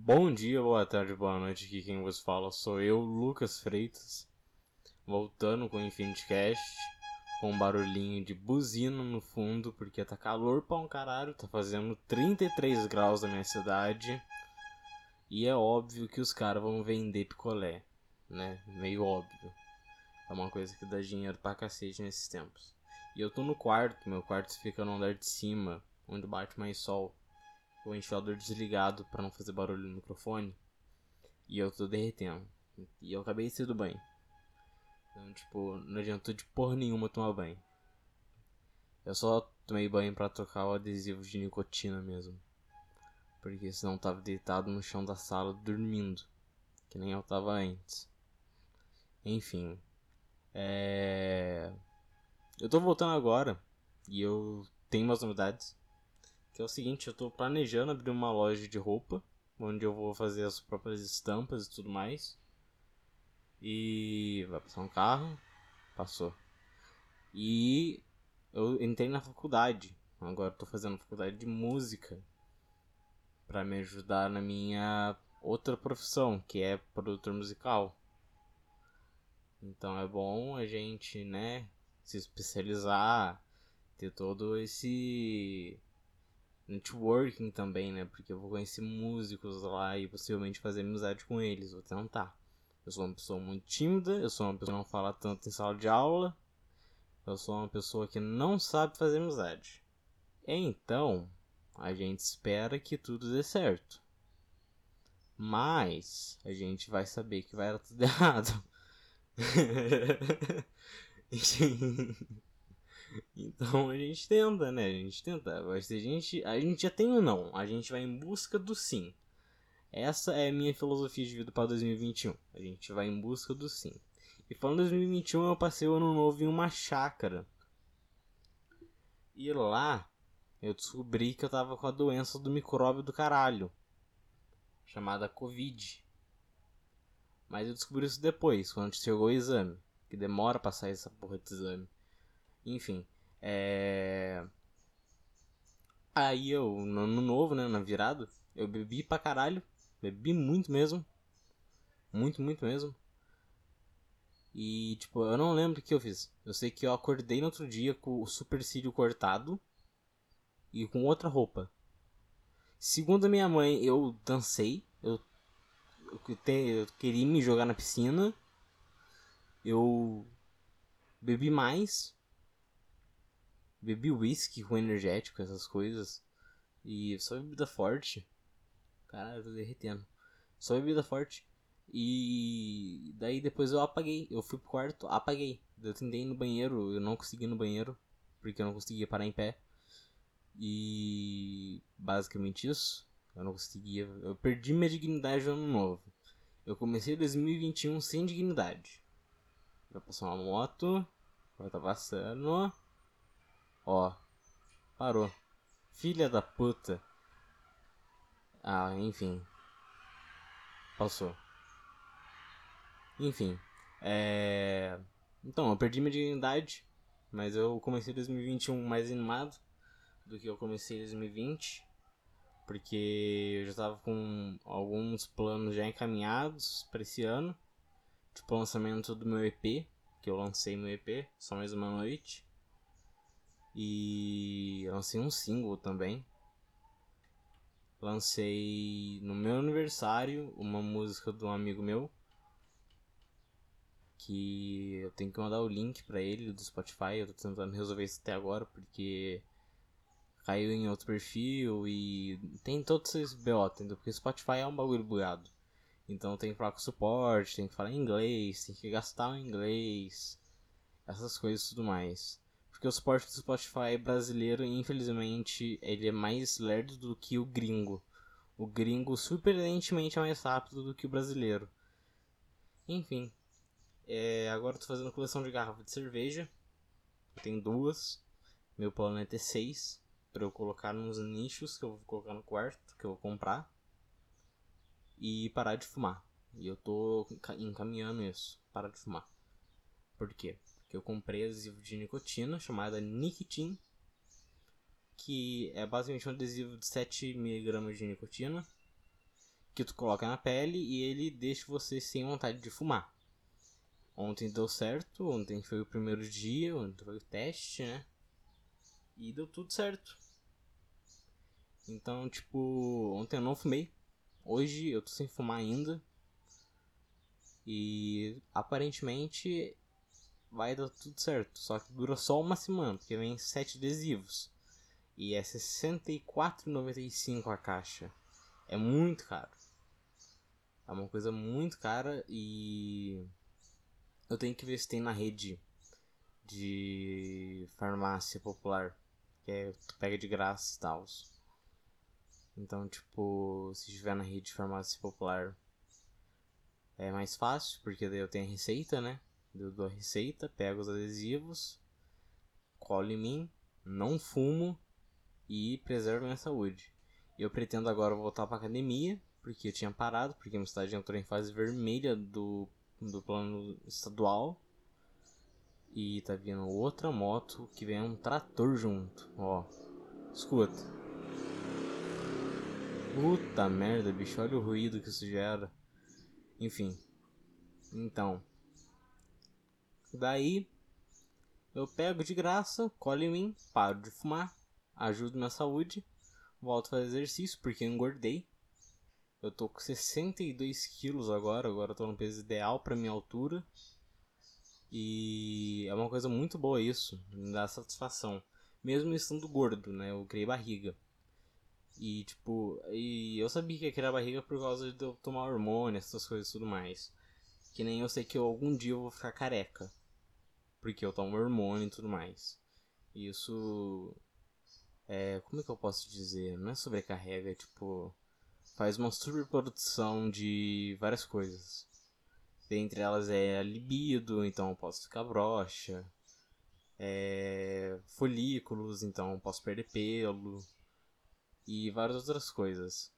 Bom dia, boa tarde, boa noite. Aqui quem vos fala sou eu, Lucas Freitas, voltando com o Infinity Cast, com um barulhinho de buzina no fundo, porque tá calor pra um caralho, tá fazendo 33 graus na minha cidade. E é óbvio que os caras vão vender picolé, né? Meio óbvio. É uma coisa que dá dinheiro pra cacete nesses tempos. E eu tô no quarto, meu quarto fica no andar de cima, onde bate mais sol o ventilador desligado para não fazer barulho no microfone. E eu tô derretendo. E eu acabei de sair do banho. Então, tipo, não adiantou de porra nenhuma tomar banho. Eu só tomei banho para trocar o adesivo de nicotina mesmo. Porque senão eu tava deitado no chão da sala dormindo. Que nem eu tava antes. Enfim. É. Eu tô voltando agora. E eu tenho umas novidades. Que é o seguinte, eu tô planejando abrir uma loja de roupa, onde eu vou fazer as próprias estampas e tudo mais. E vai passar um carro, passou. E eu entrei na faculdade. Agora tô fazendo faculdade de música para me ajudar na minha outra profissão, que é produtor musical. Então é bom a gente, né, se especializar, ter todo esse networking também, né? Porque eu vou conhecer músicos lá e possivelmente fazer amizade com eles. Vou tentar. Eu sou uma pessoa muito tímida, eu sou uma pessoa que não fala tanto em sala de aula. Eu sou uma pessoa que não sabe fazer amizade. Então, a gente espera que tudo dê certo. Mas a gente vai saber que vai dar tudo errado. Então a gente tenta, né? A gente tenta. Mas a gente, a gente já tem o não. A gente vai em busca do sim. Essa é a minha filosofia de vida para 2021. A gente vai em busca do sim. E falando de 2021, eu passei o ano novo em uma chácara. E lá eu descobri que eu tava com a doença do micróbio do caralho. Chamada Covid. Mas eu descobri isso depois, quando chegou o exame. Que demora pra sair essa porra de exame. Enfim, é. Aí eu, no ano novo, né, na virada, eu bebi pra caralho. Bebi muito mesmo. Muito, muito mesmo. E, tipo, eu não lembro o que eu fiz. Eu sei que eu acordei no outro dia com o supercílio cortado e com outra roupa. Segundo a minha mãe, eu dancei. Eu, eu, te, eu queria me jogar na piscina. Eu bebi mais. Bebi whisky com energético, essas coisas. E só bebida forte. Caralho, eu tô derretendo. Só bebida forte. E daí depois eu apaguei. Eu fui pro quarto, apaguei. Eu tentei ir no banheiro, eu não consegui ir no banheiro. Porque eu não conseguia parar em pé. E basicamente isso. Eu não conseguia. Eu perdi minha dignidade no ano novo. Eu comecei 2021 sem dignidade. Vai passar uma moto. Vai tá passando. Ó. Parou. Filha da puta. Ah, enfim. Passou. Enfim. É. Então, eu perdi minha dignidade. Mas eu comecei 2021 mais animado do que eu comecei 2020. Porque eu já tava com alguns planos já encaminhados para esse ano. Tipo o lançamento do meu EP. Que eu lancei meu EP, só mais uma noite. E lancei um single também. Lancei no meu aniversário uma música de um amigo meu. Que eu tenho que mandar o link para ele do Spotify. Eu tô tentando resolver isso até agora porque caiu em outro perfil e tem todos esses BO, entendeu? Porque Spotify é um bagulho bugado. Então tem que falar com suporte, tem que falar inglês, tem que gastar o inglês, essas coisas e tudo mais. Porque o suporte do Spotify brasileiro, infelizmente, ele é mais lerdo do que o gringo. O gringo surpreendentemente é mais rápido do que o brasileiro. Enfim. É, agora tô fazendo coleção de garrafa de cerveja. Eu tenho duas. Meu plano é ter seis. Pra eu colocar nos nichos que eu vou colocar no quarto, que eu vou comprar. E parar de fumar. E eu tô encaminhando isso. Parar de fumar. Por quê? Que eu comprei adesivo de nicotina chamada Nicotine, que é basicamente um adesivo de 7mg de nicotina, que tu coloca na pele e ele deixa você sem vontade de fumar. Ontem deu certo, ontem foi o primeiro dia, ontem foi o teste, né? E deu tudo certo. Então, tipo, ontem eu não fumei. Hoje eu tô sem fumar ainda. E aparentemente vai dar tudo certo. Só que dura só uma semana, porque vem sete adesivos. E é R$ 64,95 a caixa. É muito caro. É uma coisa muito cara e eu tenho que ver se tem na rede de farmácia popular. Que é, tu pega de graça e tal. Então, tipo, se tiver na rede de farmácia popular é mais fácil, porque daí eu tenho a receita, né? Eu dou a receita, pego os adesivos, colo em mim, não fumo e preservo minha saúde. Eu pretendo agora voltar pra academia, porque eu tinha parado, porque a minha cidade entrou em fase vermelha do do plano estadual. E tá vindo outra moto que vem um trator junto, ó. Escuta. Puta merda, bicho, olha o ruído que isso gera. Enfim. Então. Daí eu pego de graça, colo em mim, paro de fumar, ajudo na saúde, volto a fazer exercício porque eu engordei. Eu tô com 62 quilos agora, agora eu tô no peso ideal pra minha altura. E é uma coisa muito boa isso, me dá satisfação. Mesmo estando gordo, né? Eu criei barriga. E tipo, e eu sabia que ia criar barriga por causa de eu tomar hormônio, essas coisas e tudo mais. Que nem eu sei que eu, algum dia eu vou ficar careca. Porque eu tomo hormônio e tudo mais. Isso. É. Como é que eu posso dizer? Não é sobrecarrega, é tipo faz uma superprodução de várias coisas. Dentre elas é a libido, então eu posso ficar broxa. É, folículos, então eu posso perder pelo. E várias outras coisas.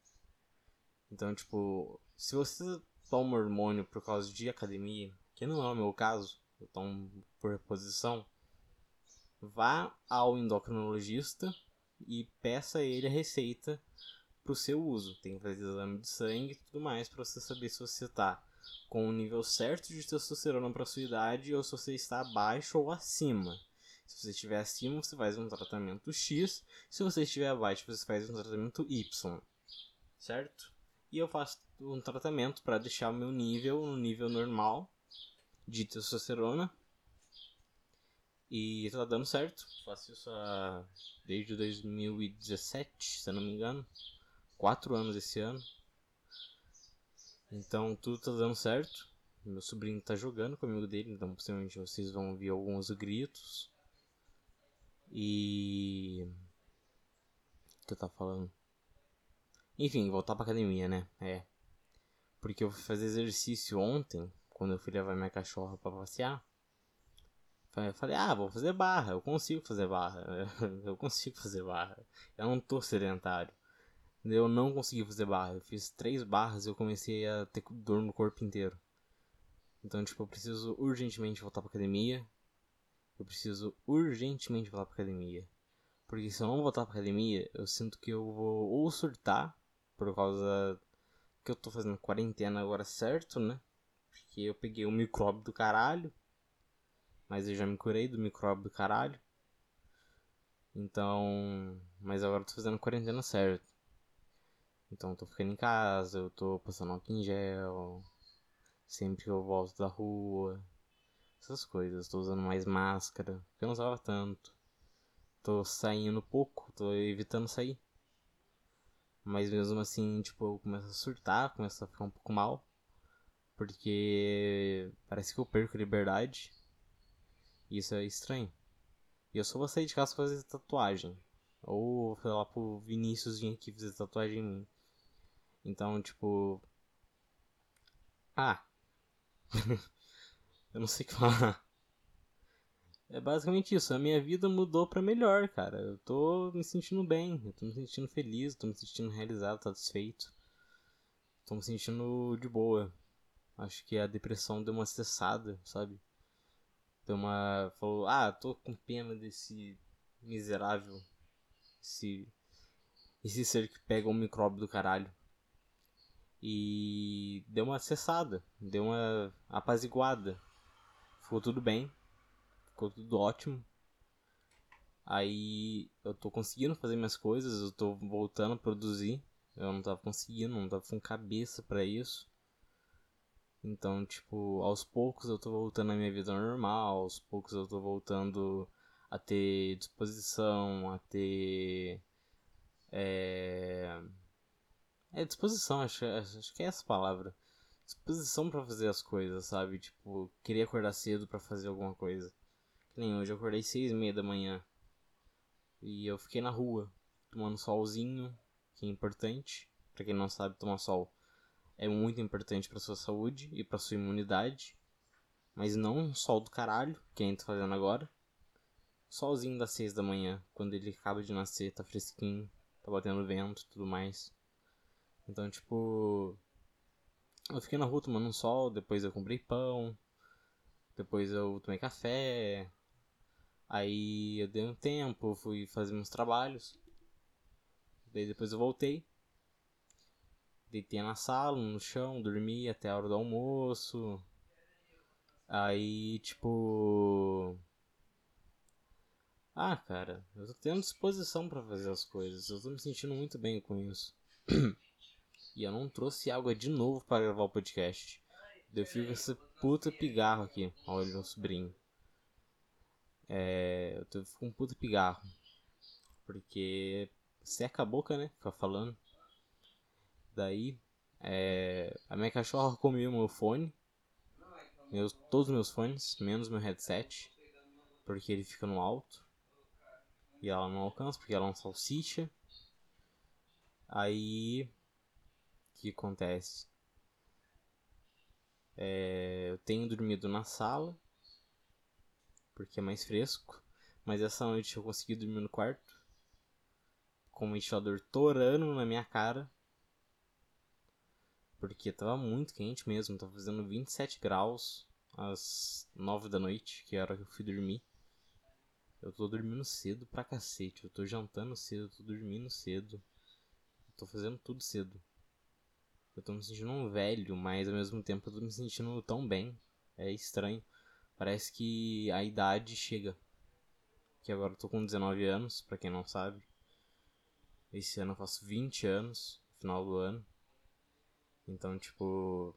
Então, tipo, se você toma hormônio por causa de academia, que não é o meu caso, eu tomo por reposição, vá ao endocrinologista e peça a ele a receita para o seu uso. Tem que fazer exame de sangue e tudo mais para você saber se você está com o nível certo de testosterona para sua idade ou se você está abaixo ou acima. Se você estiver acima, você faz um tratamento X. Se você estiver abaixo, você faz um tratamento Y. Certo? E eu faço um tratamento para deixar o meu nível no nível normal de testosterona. E tá dando certo. Faço isso há... desde 2017, se eu não me engano quatro anos esse ano. Então tudo tá dando certo. Meu sobrinho tá jogando com o amigo dele, então possivelmente vocês vão ouvir alguns gritos. E. O que eu tava falando? Enfim, voltar pra academia, né? É. Porque eu fui fazer exercício ontem, quando eu fui levar minha cachorra pra passear. Eu falei, ah, vou fazer barra, eu consigo fazer barra. Eu consigo fazer barra. Eu não tô sedentário. Eu não consegui fazer barra. Eu fiz três barras e eu comecei a ter dor no corpo inteiro. Então, tipo, eu preciso urgentemente voltar pra academia. Eu preciso urgentemente voltar pra academia. Porque se eu não voltar pra academia, eu sinto que eu vou ou surtar, por causa que eu tô fazendo quarentena agora certo, né? Porque eu peguei o micróbio do caralho. Mas eu já me curei do micróbio do caralho. Então. Mas agora eu tô fazendo quarentena certo. Então eu tô ficando em casa, eu tô passando álcool em gel, sempre que eu volto da rua, essas coisas. Tô usando mais máscara, porque eu não usava tanto. Tô saindo pouco, tô evitando sair. Mas mesmo assim, tipo, eu começo a surtar, começo a ficar um pouco mal. Porque parece que eu perco liberdade. Isso é estranho. E eu só vou sair de casa pra fazer tatuagem. Ou, sei lá, pro Vinícius vir aqui fazer tatuagem em mim. Então, tipo. Ah! eu não sei o que falar. É basicamente isso. A minha vida mudou pra melhor, cara. Eu tô me sentindo bem. Eu tô me sentindo feliz. Tô me sentindo realizado, satisfeito. Tô me sentindo de boa. Acho que a depressão deu uma cessada, sabe? Deu uma. Falou, ah, tô com pena desse miserável. Esse. Esse ser que pega um micróbio do caralho. E deu uma cessada, deu uma apaziguada. Ficou tudo bem, ficou tudo ótimo. Aí eu tô conseguindo fazer minhas coisas, eu tô voltando a produzir. Eu não tava conseguindo, não tava com cabeça para isso. Então, tipo, aos poucos eu tô voltando à minha vida normal, aos poucos eu tô voltando a ter disposição, a ter. É. É disposição, acho, acho que é essa palavra. Disposição para fazer as coisas, sabe? Tipo, queria acordar cedo para fazer alguma coisa. Que nem hoje eu acordei seis e meia da manhã. E eu fiquei na rua, tomando solzinho, que é importante. Para quem não sabe, tomar sol é muito importante para sua saúde e para sua imunidade. Mas não um sol do caralho, que a gente tá fazendo agora. Solzinho das seis da manhã, quando ele acaba de nascer, tá fresquinho, tá batendo vento tudo mais. Então, tipo. Eu fiquei na rua tomando um sol, depois eu comprei pão, depois eu tomei café, aí eu dei um tempo, fui fazer meus trabalhos, daí depois eu voltei, deitei na sala, no chão, dormi até a hora do almoço, aí tipo. Ah, cara, eu tô tendo disposição para fazer as coisas, eu tô me sentindo muito bem com isso. E eu não trouxe água de novo para gravar o podcast. Eu fico com esse puta pigarro aqui. Olha meu sobrinho. É, eu tô com um puta pigarro. Porque seca a boca, né? Fica falando. Daí, é, a minha cachorra comeu meu fone. Meus, todos os meus fones, menos meu headset. Porque ele fica no alto. E ela não alcança, porque ela é uma salsicha. Aí que acontece? É, eu tenho dormido na sala, porque é mais fresco, mas essa noite eu consegui dormir no quarto, com o ventilador torando na minha cara, porque tava muito quente mesmo, tava fazendo 27 graus às 9 da noite, que é a hora que eu fui dormir. Eu tô dormindo cedo pra cacete, eu tô jantando cedo, eu tô dormindo cedo, eu tô fazendo tudo cedo. Eu tô me sentindo um velho, mas ao mesmo tempo eu tô me sentindo tão bem. É estranho. Parece que a idade chega. Que agora eu tô com 19 anos, para quem não sabe. Esse ano eu faço 20 anos, no final do ano. Então, tipo.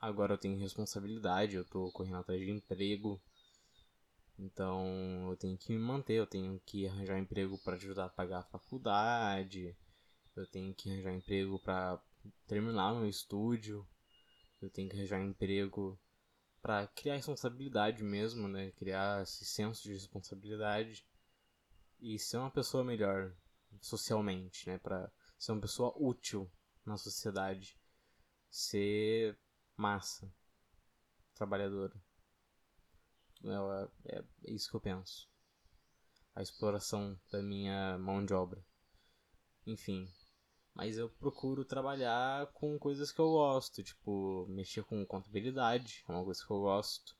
Agora eu tenho responsabilidade, eu tô correndo atrás de emprego. Então eu tenho que me manter, eu tenho que arranjar emprego para ajudar a pagar a faculdade eu tenho que arranjar emprego para terminar meu estúdio, eu tenho que arranjar emprego para criar responsabilidade mesmo, né? Criar esse senso de responsabilidade e ser uma pessoa melhor socialmente, né? Para ser uma pessoa útil na sociedade, ser massa, trabalhadora. É, é, é isso que eu penso. A exploração da minha mão de obra. Enfim, mas eu procuro trabalhar com coisas que eu gosto, tipo, mexer com contabilidade, é uma coisa que eu gosto,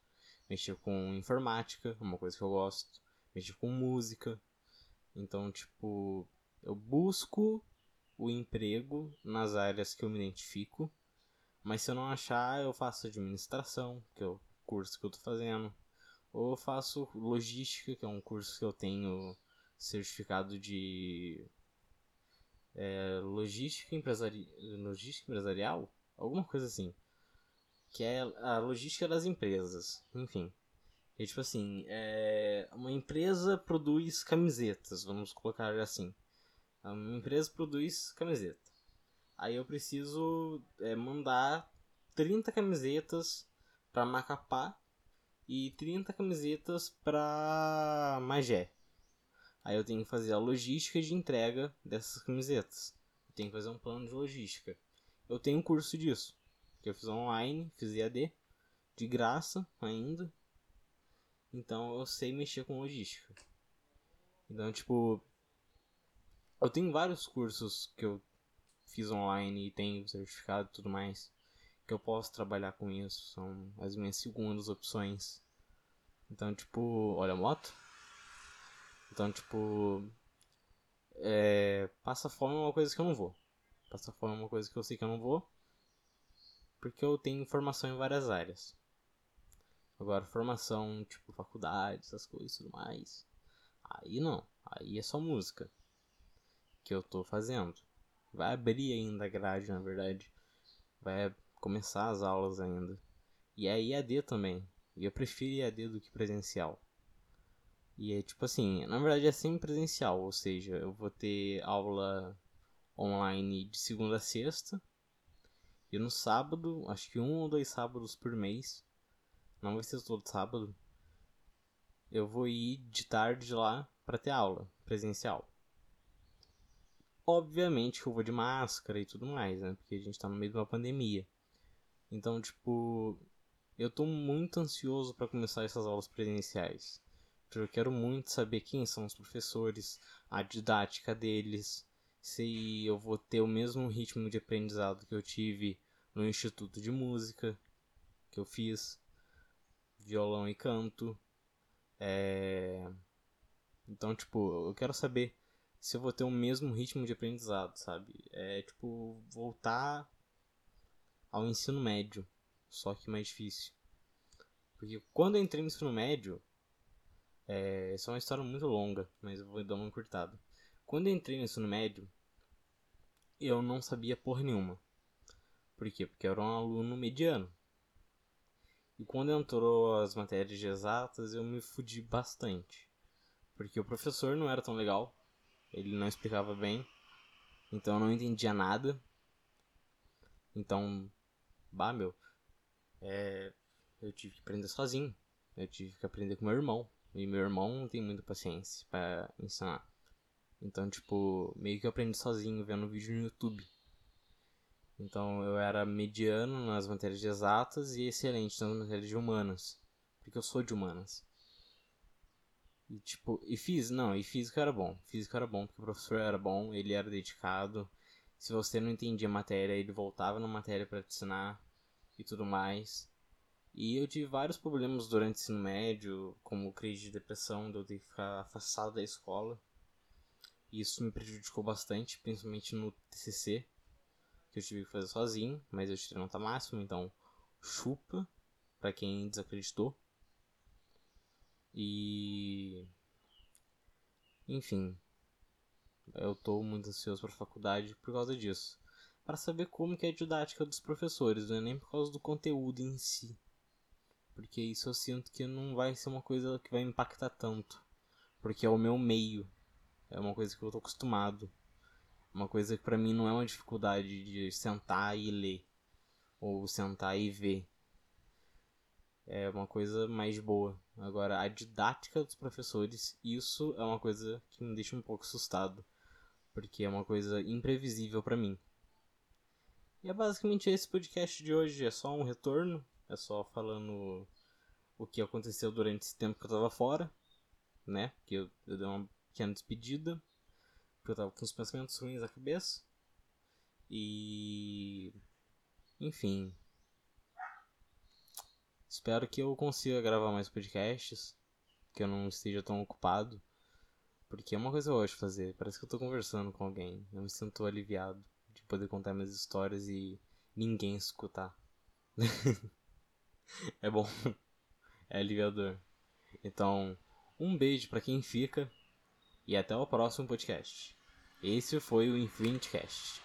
mexer com informática, é uma coisa que eu gosto, mexer com música. Então, tipo, eu busco o emprego nas áreas que eu me identifico, mas se eu não achar, eu faço administração, que é o curso que eu tô fazendo, ou eu faço logística, que é um curso que eu tenho certificado de é, logística, empresari... logística empresarial, alguma coisa assim. Que é a logística das empresas, enfim. E, tipo assim, é... uma empresa produz camisetas, vamos colocar assim. Uma empresa produz camiseta. Aí eu preciso é, mandar 30 camisetas para Macapá e 30 camisetas para Magé. Aí eu tenho que fazer a logística de entrega dessas camisetas. Eu tenho que fazer um plano de logística. Eu tenho um curso disso. Que eu fiz online, fiz EAD. De graça ainda. Então eu sei mexer com logística. Então, tipo. Eu tenho vários cursos que eu fiz online e tenho certificado e tudo mais. Que eu posso trabalhar com isso. São as minhas segundas opções. Então, tipo, olha a moto. Então, tipo. É, passa fome é uma coisa que eu não vou. Passar fome é uma coisa que eu sei que eu não vou. Porque eu tenho formação em várias áreas. Agora, formação, tipo, faculdade, essas coisas e tudo mais. Aí não. Aí é só música. Que eu tô fazendo. Vai abrir ainda a grade, na verdade. Vai começar as aulas ainda. E é IAD também. E eu prefiro IAD do que presencial. E é tipo assim, na verdade é sempre presencial, ou seja, eu vou ter aula online de segunda a sexta. E no sábado, acho que um ou dois sábados por mês, não vai ser todo sábado, eu vou ir de tarde lá para ter aula presencial. Obviamente que eu vou de máscara e tudo mais, né? Porque a gente tá no meio de uma pandemia. Então, tipo, eu tô muito ansioso para começar essas aulas presenciais. Eu quero muito saber quem são os professores, a didática deles, se eu vou ter o mesmo ritmo de aprendizado que eu tive no Instituto de Música que eu fiz, violão e canto. É... Então, tipo, eu quero saber se eu vou ter o mesmo ritmo de aprendizado, sabe? É tipo voltar ao ensino médio, só que mais difícil. Porque quando eu entrei no ensino médio, é, essa é uma história muito longa, mas eu vou dar uma encurtada. Quando eu entrei no ensino médio, eu não sabia porra nenhuma. Por quê? Porque eu era um aluno mediano. E quando entrou as matérias exatas, eu me fudi bastante. Porque o professor não era tão legal, ele não explicava bem, então eu não entendia nada. Então, bah, meu, é, eu tive que aprender sozinho. Eu tive que aprender com meu irmão. E meu irmão não tem muita paciência para ensinar. Então, tipo, meio que eu aprendi sozinho vendo vídeo no YouTube. Então eu era mediano nas matérias de exatas e excelente nas matérias de humanas. Porque eu sou de humanas. E tipo, e fiz, não, e física era bom. Física era bom porque o professor era bom, ele era dedicado. Se você não entendia a matéria, ele voltava na matéria para te ensinar e tudo mais. E eu tive vários problemas durante o ensino médio, como crise de depressão, de eu ter que ficar afastado da escola. E isso me prejudicou bastante, principalmente no TCC, que eu tive que fazer sozinho, mas eu tirei nota máxima, então chupa para quem desacreditou. E enfim, eu tô muito ansioso para a faculdade por causa disso. Para saber como que é a didática dos professores, não é nem por causa do conteúdo em si. Porque isso eu sinto que não vai ser uma coisa que vai impactar tanto. Porque é o meu meio. É uma coisa que eu tô acostumado. Uma coisa que para mim não é uma dificuldade de sentar e ler. Ou sentar e ver. É uma coisa mais boa. Agora, a didática dos professores, isso é uma coisa que me deixa um pouco assustado. Porque é uma coisa imprevisível para mim. E é basicamente esse podcast de hoje. É só um retorno é só falando o que aconteceu durante esse tempo que eu tava fora, né? Que eu, eu dei uma pequena despedida, porque eu tava com os pensamentos ruins na cabeça. E. Enfim. Espero que eu consiga gravar mais podcasts, que eu não esteja tão ocupado. Porque é uma coisa que eu gosto de fazer. Parece que eu tô conversando com alguém. Eu me sinto aliviado de poder contar minhas histórias e ninguém escutar. é bom. É aliviador. Então, um beijo para quem fica e até o próximo podcast. Esse foi o Infinitecast.